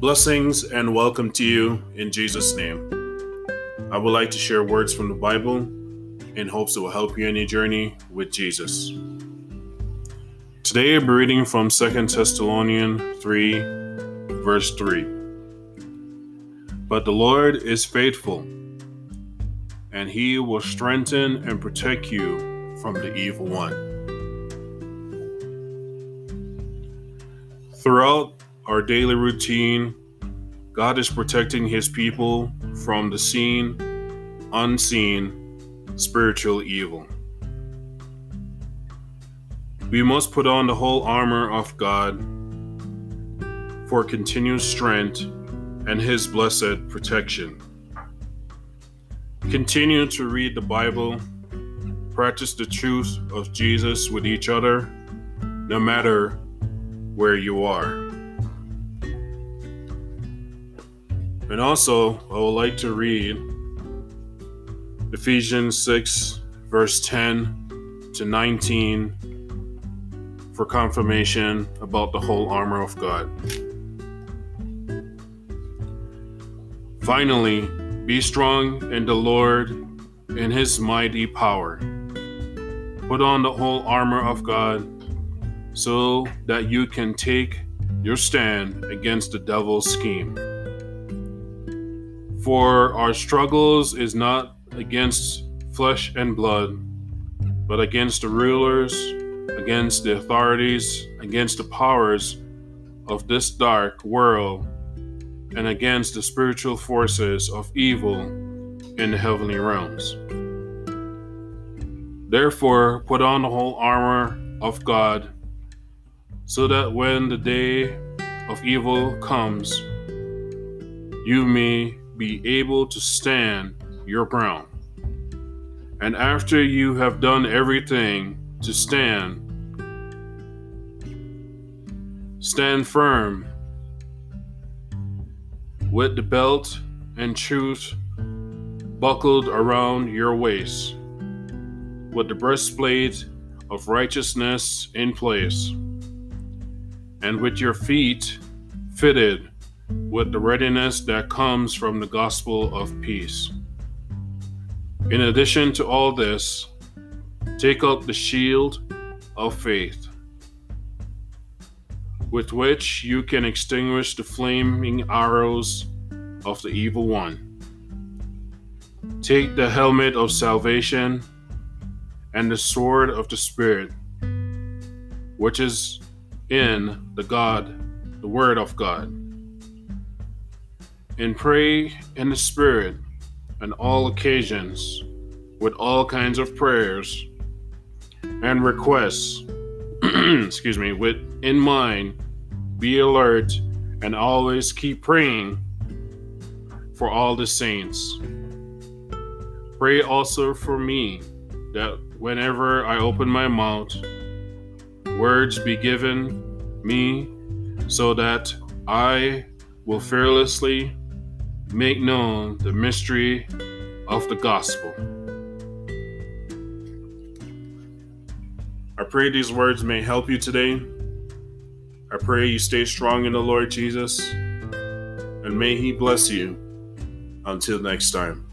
Blessings and welcome to you in Jesus' name. I would like to share words from the Bible in hopes it will help you in your journey with Jesus. Today I'm reading from 2 Thessalonians 3, verse 3. But the Lord is faithful, and he will strengthen and protect you from the evil one. Throughout our daily routine, God is protecting his people from the seen, unseen, spiritual evil. We must put on the whole armor of God for continued strength and his blessed protection. Continue to read the Bible, practice the truth of Jesus with each other, no matter where you are. And also, I would like to read Ephesians 6, verse 10 to 19 for confirmation about the whole armor of God. Finally, be strong in the Lord in his mighty power. Put on the whole armor of God so that you can take your stand against the devil's scheme. For our struggles is not against flesh and blood, but against the rulers, against the authorities, against the powers of this dark world, and against the spiritual forces of evil in the heavenly realms. Therefore, put on the whole armor of God, so that when the day of evil comes, you may be able to stand your ground. And after you have done everything to stand, stand firm with the belt and truth buckled around your waist, with the breastplate of righteousness in place, and with your feet fitted with the readiness that comes from the gospel of peace. In addition to all this, take up the shield of faith, with which you can extinguish the flaming arrows of the evil one. Take the helmet of salvation and the sword of the Spirit, which is in the God, the Word of God and pray in the Spirit on all occasions with all kinds of prayers and requests. excuse me, with in mind, be alert and always keep praying for all the saints. Pray also for me that whenever I open my mouth, words be given me so that I will fearlessly make known the mystery of the gospel. I pray these words may help you today. I pray you stay strong in the Lord Jesus, and may He bless you. Until next time.